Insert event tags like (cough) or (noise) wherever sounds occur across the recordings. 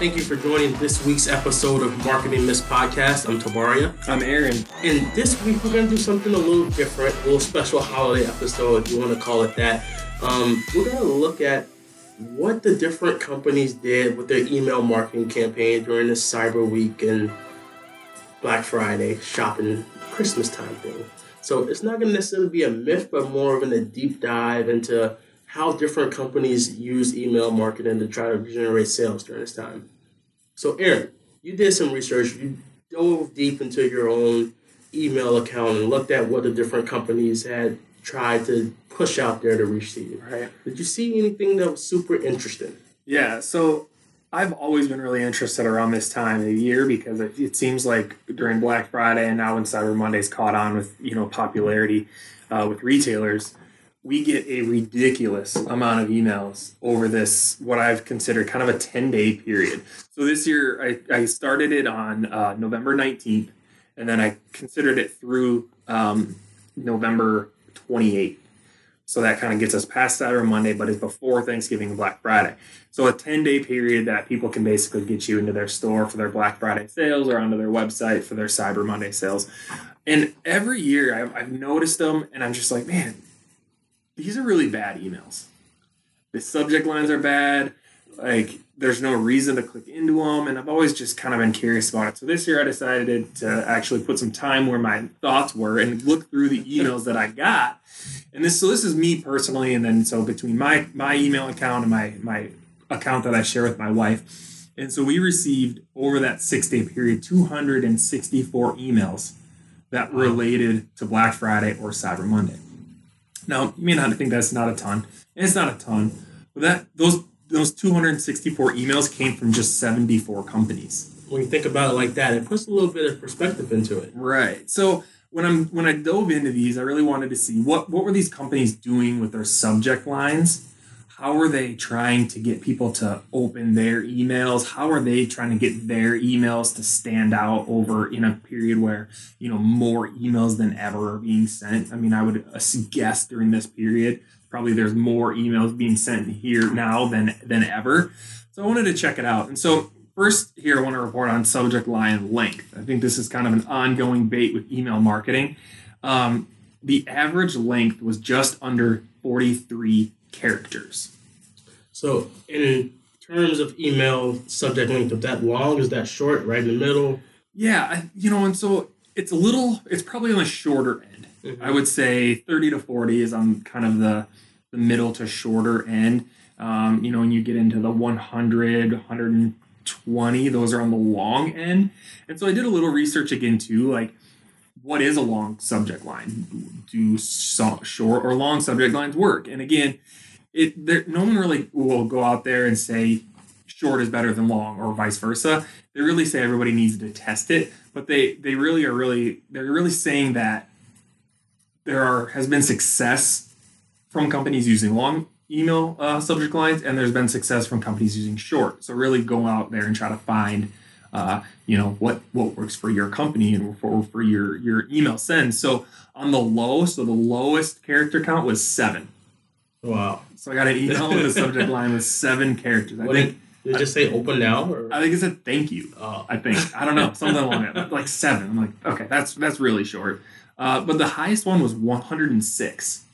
Thank you for joining this week's episode of Marketing Myths Podcast. I'm Tabaria. I'm Aaron. And this week we're going to do something a little different, a little special holiday episode, if you want to call it that. Um, we're going to look at what the different companies did with their email marketing campaign during the Cyber Week and Black Friday shopping Christmas time thing. So it's not going to necessarily be a myth, but more of a deep dive into how different companies use email marketing to try to generate sales during this time. So, Aaron, you did some research. You dove deep into your own email account and looked at what the different companies had tried to push out there to receive. Right. Did you see anything that was super interesting? Yeah. So I've always been really interested around this time of the year because it, it seems like during Black Friday and now when Cyber Monday's caught on with you know popularity uh, with retailers, we get a ridiculous amount of emails over this what I've considered kind of a 10 day period. So this year I, I started it on uh, November 19th and then I considered it through um, November 28th. So that kind of gets us past Cyber Monday, but it's before Thanksgiving and Black Friday. So a 10 day period that people can basically get you into their store for their Black Friday sales or onto their website for their Cyber Monday sales. And every year I've, I've noticed them and I'm just like, man, these are really bad emails. The subject lines are bad. Like, there's no reason to click into them. And I've always just kind of been curious about it. So this year I decided to actually put some time where my thoughts were and look through the emails that I got. And this, so this is me personally. And then, so between my, my email account and my, my account that I share with my wife. And so we received over that six day period 264 emails that related to Black Friday or Cyber Monday. Now, you may not think that's not a ton, and it's not a ton, but that those those 264 emails came from just 74 companies. When you think about it like that, it puts a little bit of perspective into it. Right. So when I'm when I dove into these, I really wanted to see what what were these companies doing with their subject lines how are they trying to get people to open their emails? How are they trying to get their emails to stand out over in a period where you know more emails than ever are being sent? I mean i would guess during this period probably there's more emails being sent here now than than ever. So i wanted to check it out. And so first here i want to report on subject line length. I think this is kind of an ongoing bait with email marketing. Um, the average length was just under 43 characters. So, in terms of email subject length, is that long? Is that short? Right in the middle? Yeah, I, you know, and so it's a little. It's probably on the shorter end. Mm-hmm. I would say 30 to 40 is on kind of the the middle to shorter end. Um, you know, when you get into the 100, 120, those are on the long end. And so I did a little research again too, like what is a long subject line? Do so, short or long subject lines work? And again, it there, no one really will go out there and say short is better than long or vice versa. They really say everybody needs to test it, but they they really are really they're really saying that there are has been success from companies using long email uh, subject lines, and there's been success from companies using short. So really go out there and try to find uh, you know what what works for your company and for for your your email send. So on the low, so the lowest character count was seven. Wow. So I got an email with a subject line with seven characters. I what think. Did, it just say open now? Or? I think it said thank you. Oh. I think I don't know something along that like seven. I'm like okay, that's that's really short. Uh, but the highest one was 106.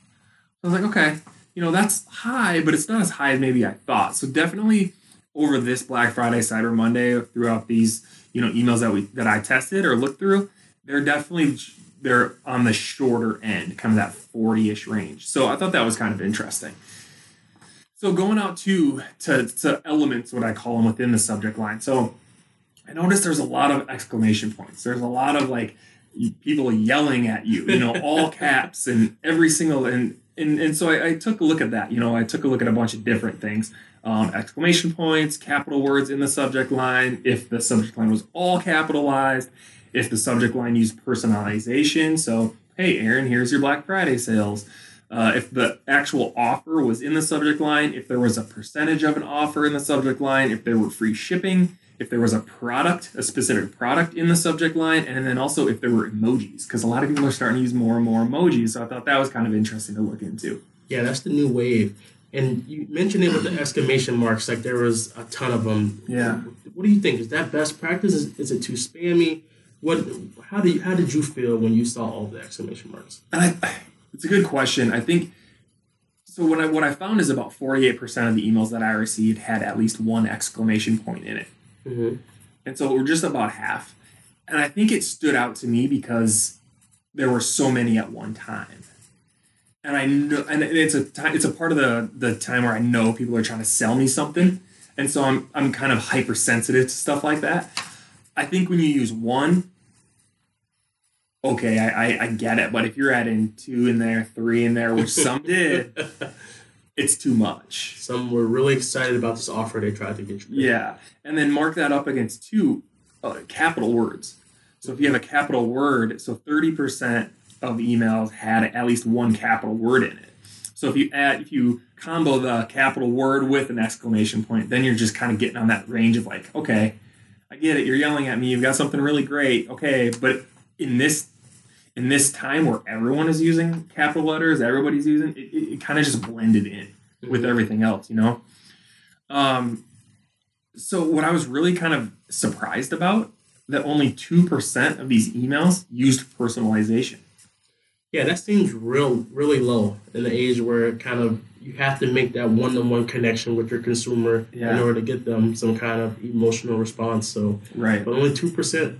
I was like okay, you know that's high, but it's not as high as maybe I thought. So definitely over this Black Friday, Cyber Monday, throughout these you know emails that we that I tested or looked through, they're definitely they're on the shorter end, kind of that 40-ish range. So I thought that was kind of interesting. So going out to to, to elements, what I call them within the subject line. So I noticed there's a lot of exclamation points. There's a lot of like people yelling at you, you know, all (laughs) caps and every single and and, and so I, I, took a look at that. You know, I took a look at a bunch of different things. Um, exclamation points, capital words in the subject line, if the subject line was all capitalized, if the subject line used personalization. So, hey, Aaron, here's your Black Friday sales. Uh, if the actual offer was in the subject line, if there was a percentage of an offer in the subject line, if there were free shipping, if there was a product, a specific product in the subject line, and then also if there were emojis, because a lot of people are starting to use more and more emojis. So I thought that was kind of interesting to look into. Yeah, that's the new wave. And you mentioned it with the exclamation marks, like there was a ton of them. Yeah. what do you think? Is that best practice? Is, is it too spammy? What? How do you, how did you feel when you saw all the exclamation marks? And I, it's a good question. I think so. What I what I found is about forty eight percent of the emails that I received had at least one exclamation point in it, Mm-hmm. and so we're just about half. And I think it stood out to me because there were so many at one time. And I know, and it's a ti- it's a part of the the time where I know people are trying to sell me something, and so I'm I'm kind of hypersensitive to stuff like that. I think when you use one, okay, I, I, I get it. But if you're adding two in there, three in there, which some (laughs) did, it's too much. Some were really excited about this offer they tried to get you. Yeah, and then mark that up against two uh, capital words. So if you have a capital word, so thirty percent of emails had at least one capital word in it. So if you add, if you combo the capital word with an exclamation point, then you're just kind of getting on that range of like, okay, I get it. You're yelling at me. You've got something really great. Okay, but in this in this time where everyone is using capital letters, everybody's using it, it, it kind of just blended in with everything else, you know. Um, so what I was really kind of surprised about that only two percent of these emails used personalization. Yeah, that seems real, really low in the age where kind of you have to make that one-to-one connection with your consumer in order to get them some kind of emotional response. So, Right. but only two percent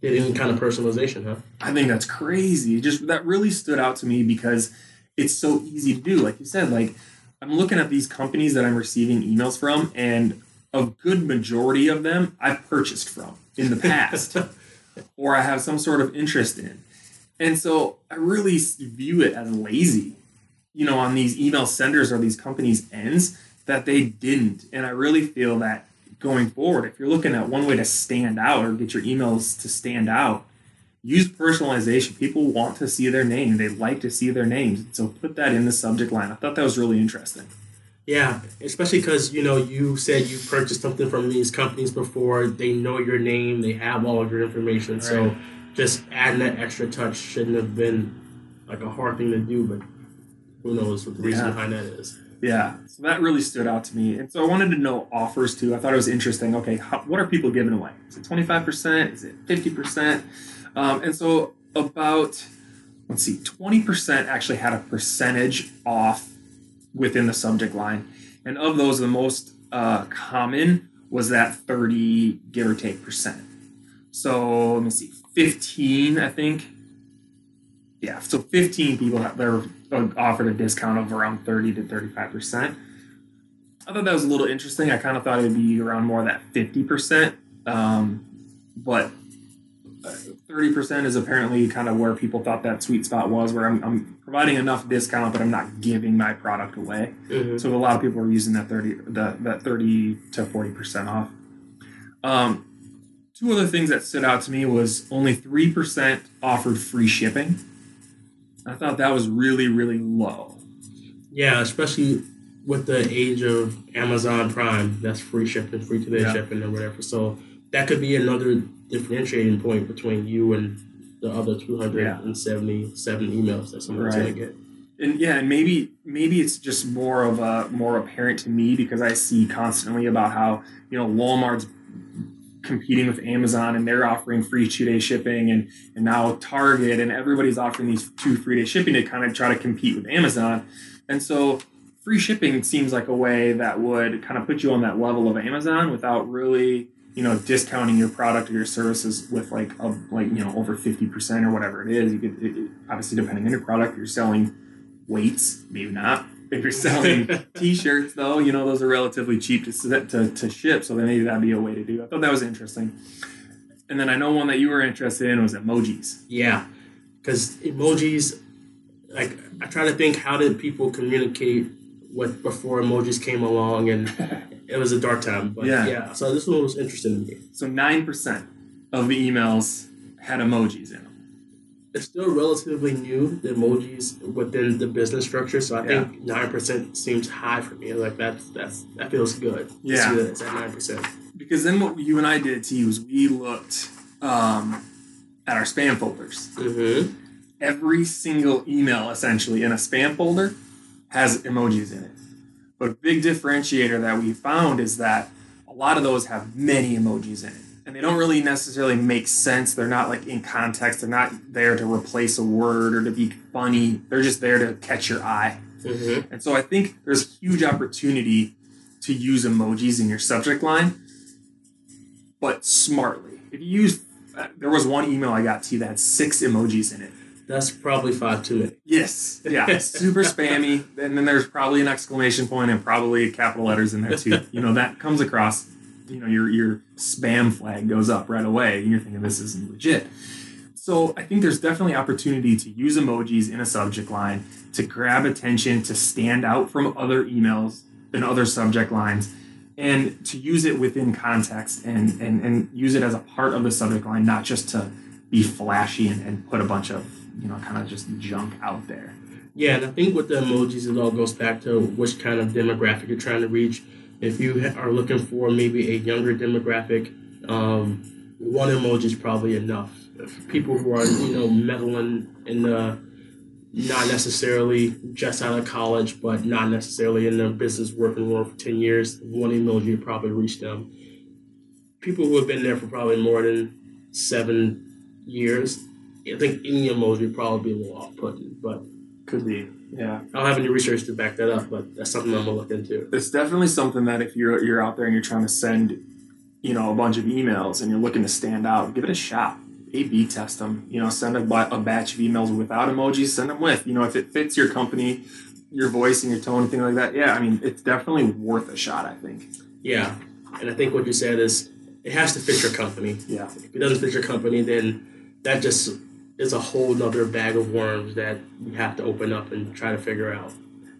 did any kind of personalization, huh? I think that's crazy. Just that really stood out to me because it's so easy to do. Like you said, like I'm looking at these companies that I'm receiving emails from, and a good majority of them I've purchased from in the past, (laughs) or I have some sort of interest in. And so I really view it as lazy, you know, on these email senders or these companies' ends that they didn't. And I really feel that going forward, if you're looking at one way to stand out or get your emails to stand out, use personalization. People want to see their name. They like to see their names. So put that in the subject line. I thought that was really interesting. Yeah, especially because you know you said you purchased something from these companies before. They know your name. They have all of your information. So just adding that extra touch shouldn't have been like a hard thing to do. But who knows what the reason Yeah. behind that is? Yeah, so that really stood out to me. And so I wanted to know offers too. I thought it was interesting. Okay, how, what are people giving away? Is it 25%? Is it 50%? Um, and so about, let's see, 20% actually had a percentage off within the subject line. And of those, the most uh, common was that 30 give or take percent. So let me see, 15, I think. Yeah, so 15 people that they're offered a discount of around 30 to 35 percent. I thought that was a little interesting. I kind of thought it would be around more of that 50 percent, um, but uh, 30 percent is apparently kind of where people thought that sweet spot was, where I'm, I'm providing enough discount, but I'm not giving my product away. Mhm. So a lot of people are using that 30 the, that 30 to 40 percent off. Um, two other things that stood out to me was only three percent offered free shipping. I thought that was really really low. Yeah, especially with the age of Amazon Prime, that's free shipping, free to day Yeah. shipping, or whatever. So that could be another differentiating point between you and the other 277 emails that someone's Right. going to get. and yeah, and maybe maybe it's just more of a more apparent to me because I see constantly about how you know Walmart's competing with Amazon and they're offering free two day shipping and and now Target and everybody's offering these two free day shipping to kind of try to compete with Amazon, and so free shipping seems like a way that would kind of put you on that level of Amazon without really you know discounting your product or your services with like a like you know over 50% or whatever it is. You could it, obviously depending on your product you're selling weights maybe not if you're selling (laughs) t-shirts though you know those are relatively cheap to, to, to ship so then maybe that'd be a way to do it. i thought that was interesting and then i know one that you were interested in was emojis Yeah, because emojis, like I try to think, how did people communicate with before emojis came along, and it was a dark time. But Yeah. yeah, so this one was interesting to me. so 9% of the emails had emojis in them It's still relatively new, the emojis within the business structure. So I think nine percent seems high for me. Like that's that's that feels good. Yeah. it's at nine percent. because then what you and i did to you was we looked um, at our spam folders Mm-hmm. every single email essentially in a spam folder has emojis in it. But a big differentiator that we found is that a lot of those have many emojis in it. And they don't really necessarily make sense. They're not like in context. They're not there to replace a word or to be funny. They're just there to catch your eye. Mm-hmm. And so I think there's huge opportunity to use emojis in your subject line, but smartly. If you use, uh, there was one email I got to you that had six emojis in it. That's probably five to it. Yes. Yeah. Super spammy. And then there's probably an exclamation point and probably capital letters in there too. You know, that comes across, you know, your your spam flag goes up right away and you're thinking this isn't legit. So I think there's definitely opportunity to use emojis in a subject line to grab attention, to stand out from other emails and other subject lines, and to use it within context and and, and use it as a part of the subject line, not just to be flashy and, and put a bunch of you know kind of just junk out there. Yeah, and I think with the emojis, it all goes back to which kind of demographic you're trying to reach. If you are looking for maybe a younger demographic, um, one emoji is probably enough. If people who are you know meddling in the not necessarily just out of college, but not necessarily in the business working world for ten years, one emoji probably reach them. People who have been there for probably more than seven years, I think any emoji would probably be a little off-putting, but Could be. Yeah. I don't have any research to back that up, but that's something I'm gonna look into. It's definitely something that if you're you're out there and you're trying to send, you know, a bunch of emails and you're looking to stand out, give it a shot. A B test them. You know, send a, a batch of emails without emojis. Send them with. You know, if it fits your company, your voice and your tone, and things like that. Yeah, I mean, it's definitely worth a shot. I think. Yeah, and I think what you said is it has to fit your company. Yeah. If it doesn't fit your company, then that just is a whole nother bag of worms that you have to open up and try to figure out.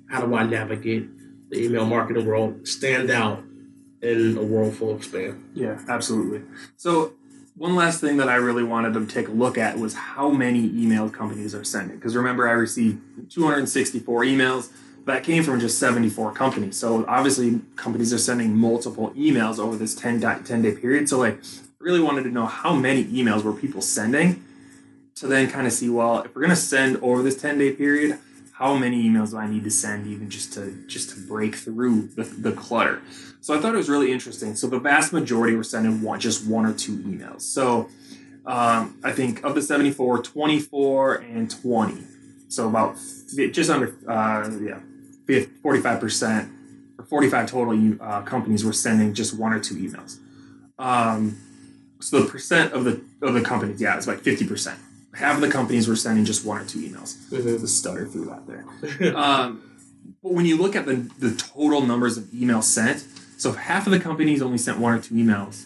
How do I navigate the email marketing world, stand out in a world full of spam? Yeah, absolutely. So, one last thing that I really wanted to take a look at was how many email companies are sending. Because remember, I received 264 emails. That came from just 74 companies. So, obviously, companies are sending multiple emails over this 10 day, 10 day period. So, like, I really wanted to know how many emails were people sending to then kind of see, well, if we're going to send over this 10 day period, how many emails do I need to send even just to just to break through the, the clutter? So I thought it was really interesting. So the vast majority were sending one, just one or two emails. So um, I think of the 74, 24 and 20. So about just under, uh, yeah, 45% or 45 total uh, companies were sending just one or two emails. Um, so the percent of the of the companies, yeah, it's like 50%. Half of the companies were sending just one or two emails. The stutter through that there. (laughs) Um, but when you look at the, the total numbers of emails sent, so if half of the companies only sent one or two emails,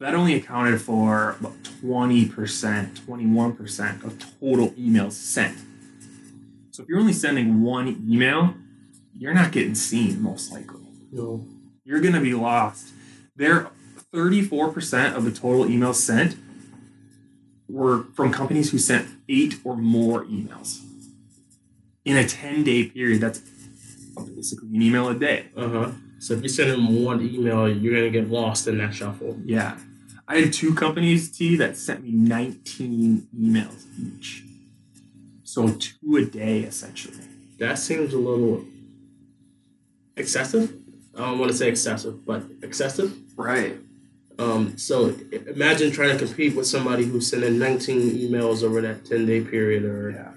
that only accounted for about 20%, 21% of total emails sent. So if you're only sending one email, you're not getting seen most likely. no. You're going to be lost. There, 34% of the total emails sent were from companies who sent eight or more emails in a 10 day period. That's basically an email a day. Uh huh. So if you send them one email, you're gonna get lost in that shuffle. Yeah. I had two companies, T, that sent me 19 emails each. So two a day, essentially. That seems a little excessive. I don't want to say excessive, but excessive. Right. Um, so imagine trying to compete with somebody who's sending 19 emails over that 10 day period, or Yeah.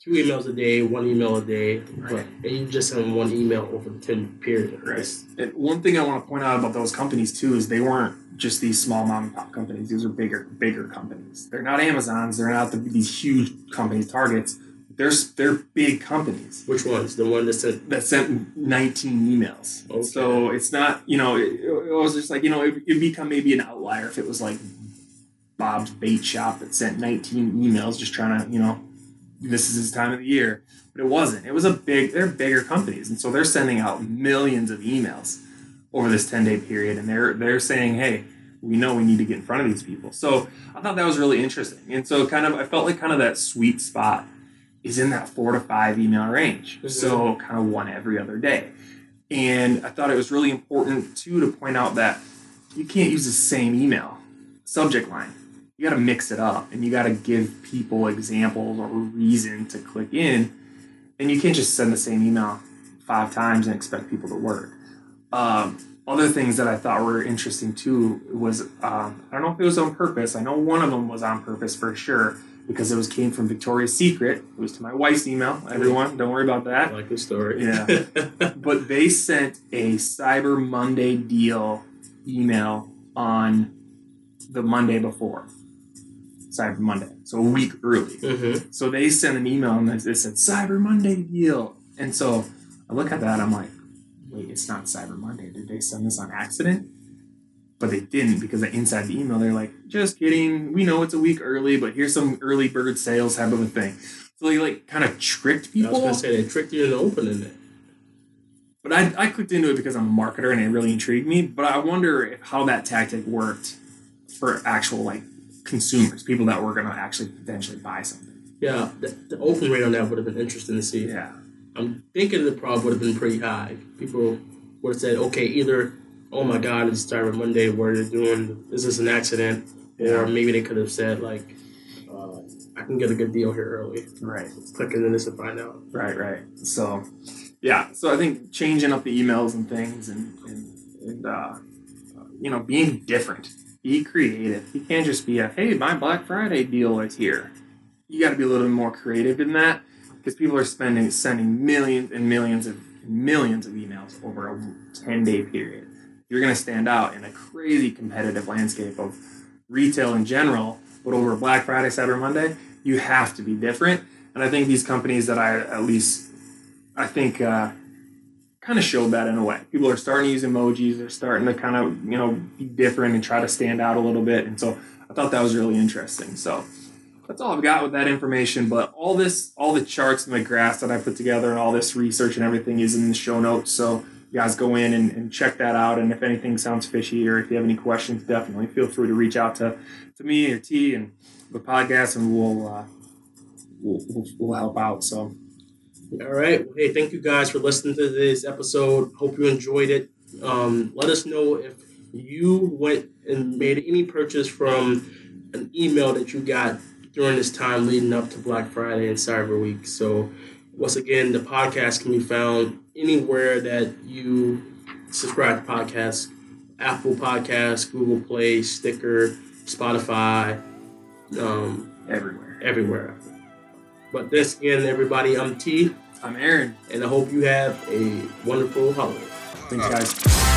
two emails a day, one email a day, but Right. and you just send one email over the 10 period. Right. And one thing I want to point out about those companies too is they weren't just these small mom and pop companies. These are bigger, bigger companies. They're not Amazons. They're not the, these huge companies, targets. They're they're big companies Which ones? The one that said that sent 19 emails. Okay. So it's not you know it, it was just like you know it, it'd become maybe an outlier if it was like Bob's Bait Shop that sent 19 emails just trying to you know this is his time of the year. But it wasn't. It was a big. They're bigger companies, and so they're sending out millions of emails over this 10 day period, and they're they're saying, hey. We know we need to get in front of these people. So I thought that was really interesting. And so kind of I felt like kind of that sweet spot is in that four to five email range. Mhm. So kind of one every other day. And I thought it was really important too to point out that you can't use the same email subject line. You got to mix it up and you got to give people examples or reason to click in. And you can't just send the same email five times and expect people to work. Um, other things that I thought were interesting too was um, I don't know if it was on purpose. I know one of them was on purpose for sure because it was came from Victoria's Secret. It was to my wife's email. Everyone, don't worry about that. I like the story. Yeah. (laughs) But they sent a Cyber Monday deal email on the Monday before Cyber Monday, so a week early. hmm So they sent an email and they said Cyber Monday deal, and so I look at that. I'm like, wait, it's not Cyber Monday. Did they send this on accident? But they didn't because inside the email they're like, just kidding. We know it's a week early, but here's some early bird sales type of a thing. So they like kind of tricked people. I was gonna say they tricked you into opening it. But I, I clicked into it because I'm a marketer and it really intrigued me. But I wonder if how that tactic worked for actual like consumers, people that were gonna actually potentially buy something. Yeah, the, the open rate on that would have been interesting to see. Yeah. I'm thinking the problem would have been pretty high. People would have said, okay, either, oh my God, it's Cyber Monday, what are they doing? Is this an accident? Or maybe they could have said, like, uh, I can get a good deal here early. Right. Click into this and find out. Right, right. So, yeah. So I think changing up the emails and things, and and, and uh, you know, being different, be creative. You can't just be a hey, my Black Friday deal is here. You got to be a little bit more creative than that because people are spending sending millions and millions of millions of emails over a ten day period. You're going to stand out in a crazy competitive landscape of retail in general, but over Black Friday, Cyber Monday, you have to be different. And I think these companies that I at least I think uh, kind of showed that in a way. People are starting to use emojis. They're starting to kind of you know be different and try to stand out a little bit. And so I thought that was really interesting. So that's all I've got with that information. But all this, all the charts and the graphs that I put together and all this research and everything is in the show notes. So you guys go in and, and check that out. And if anything sounds fishy or if you have any questions, definitely feel free to reach out to, to me or T and the podcast, and we'll, uh, we'll, we'll we'll help out. So. All right. Hey, thank you guys for listening to this episode. Hope you enjoyed it. Um, let us know if you went and made any purchase from an email that you got during this time leading up to Black Friday and Cyber Week. So, once again, the podcast can be found anywhere that you subscribe to podcasts Apple Podcasts, Google Play, Stitcher, Spotify, um, everywhere. everywhere. But this again, everybody, I'm T I'm Aaron. and I hope you have a wonderful holiday. Thanks, guys.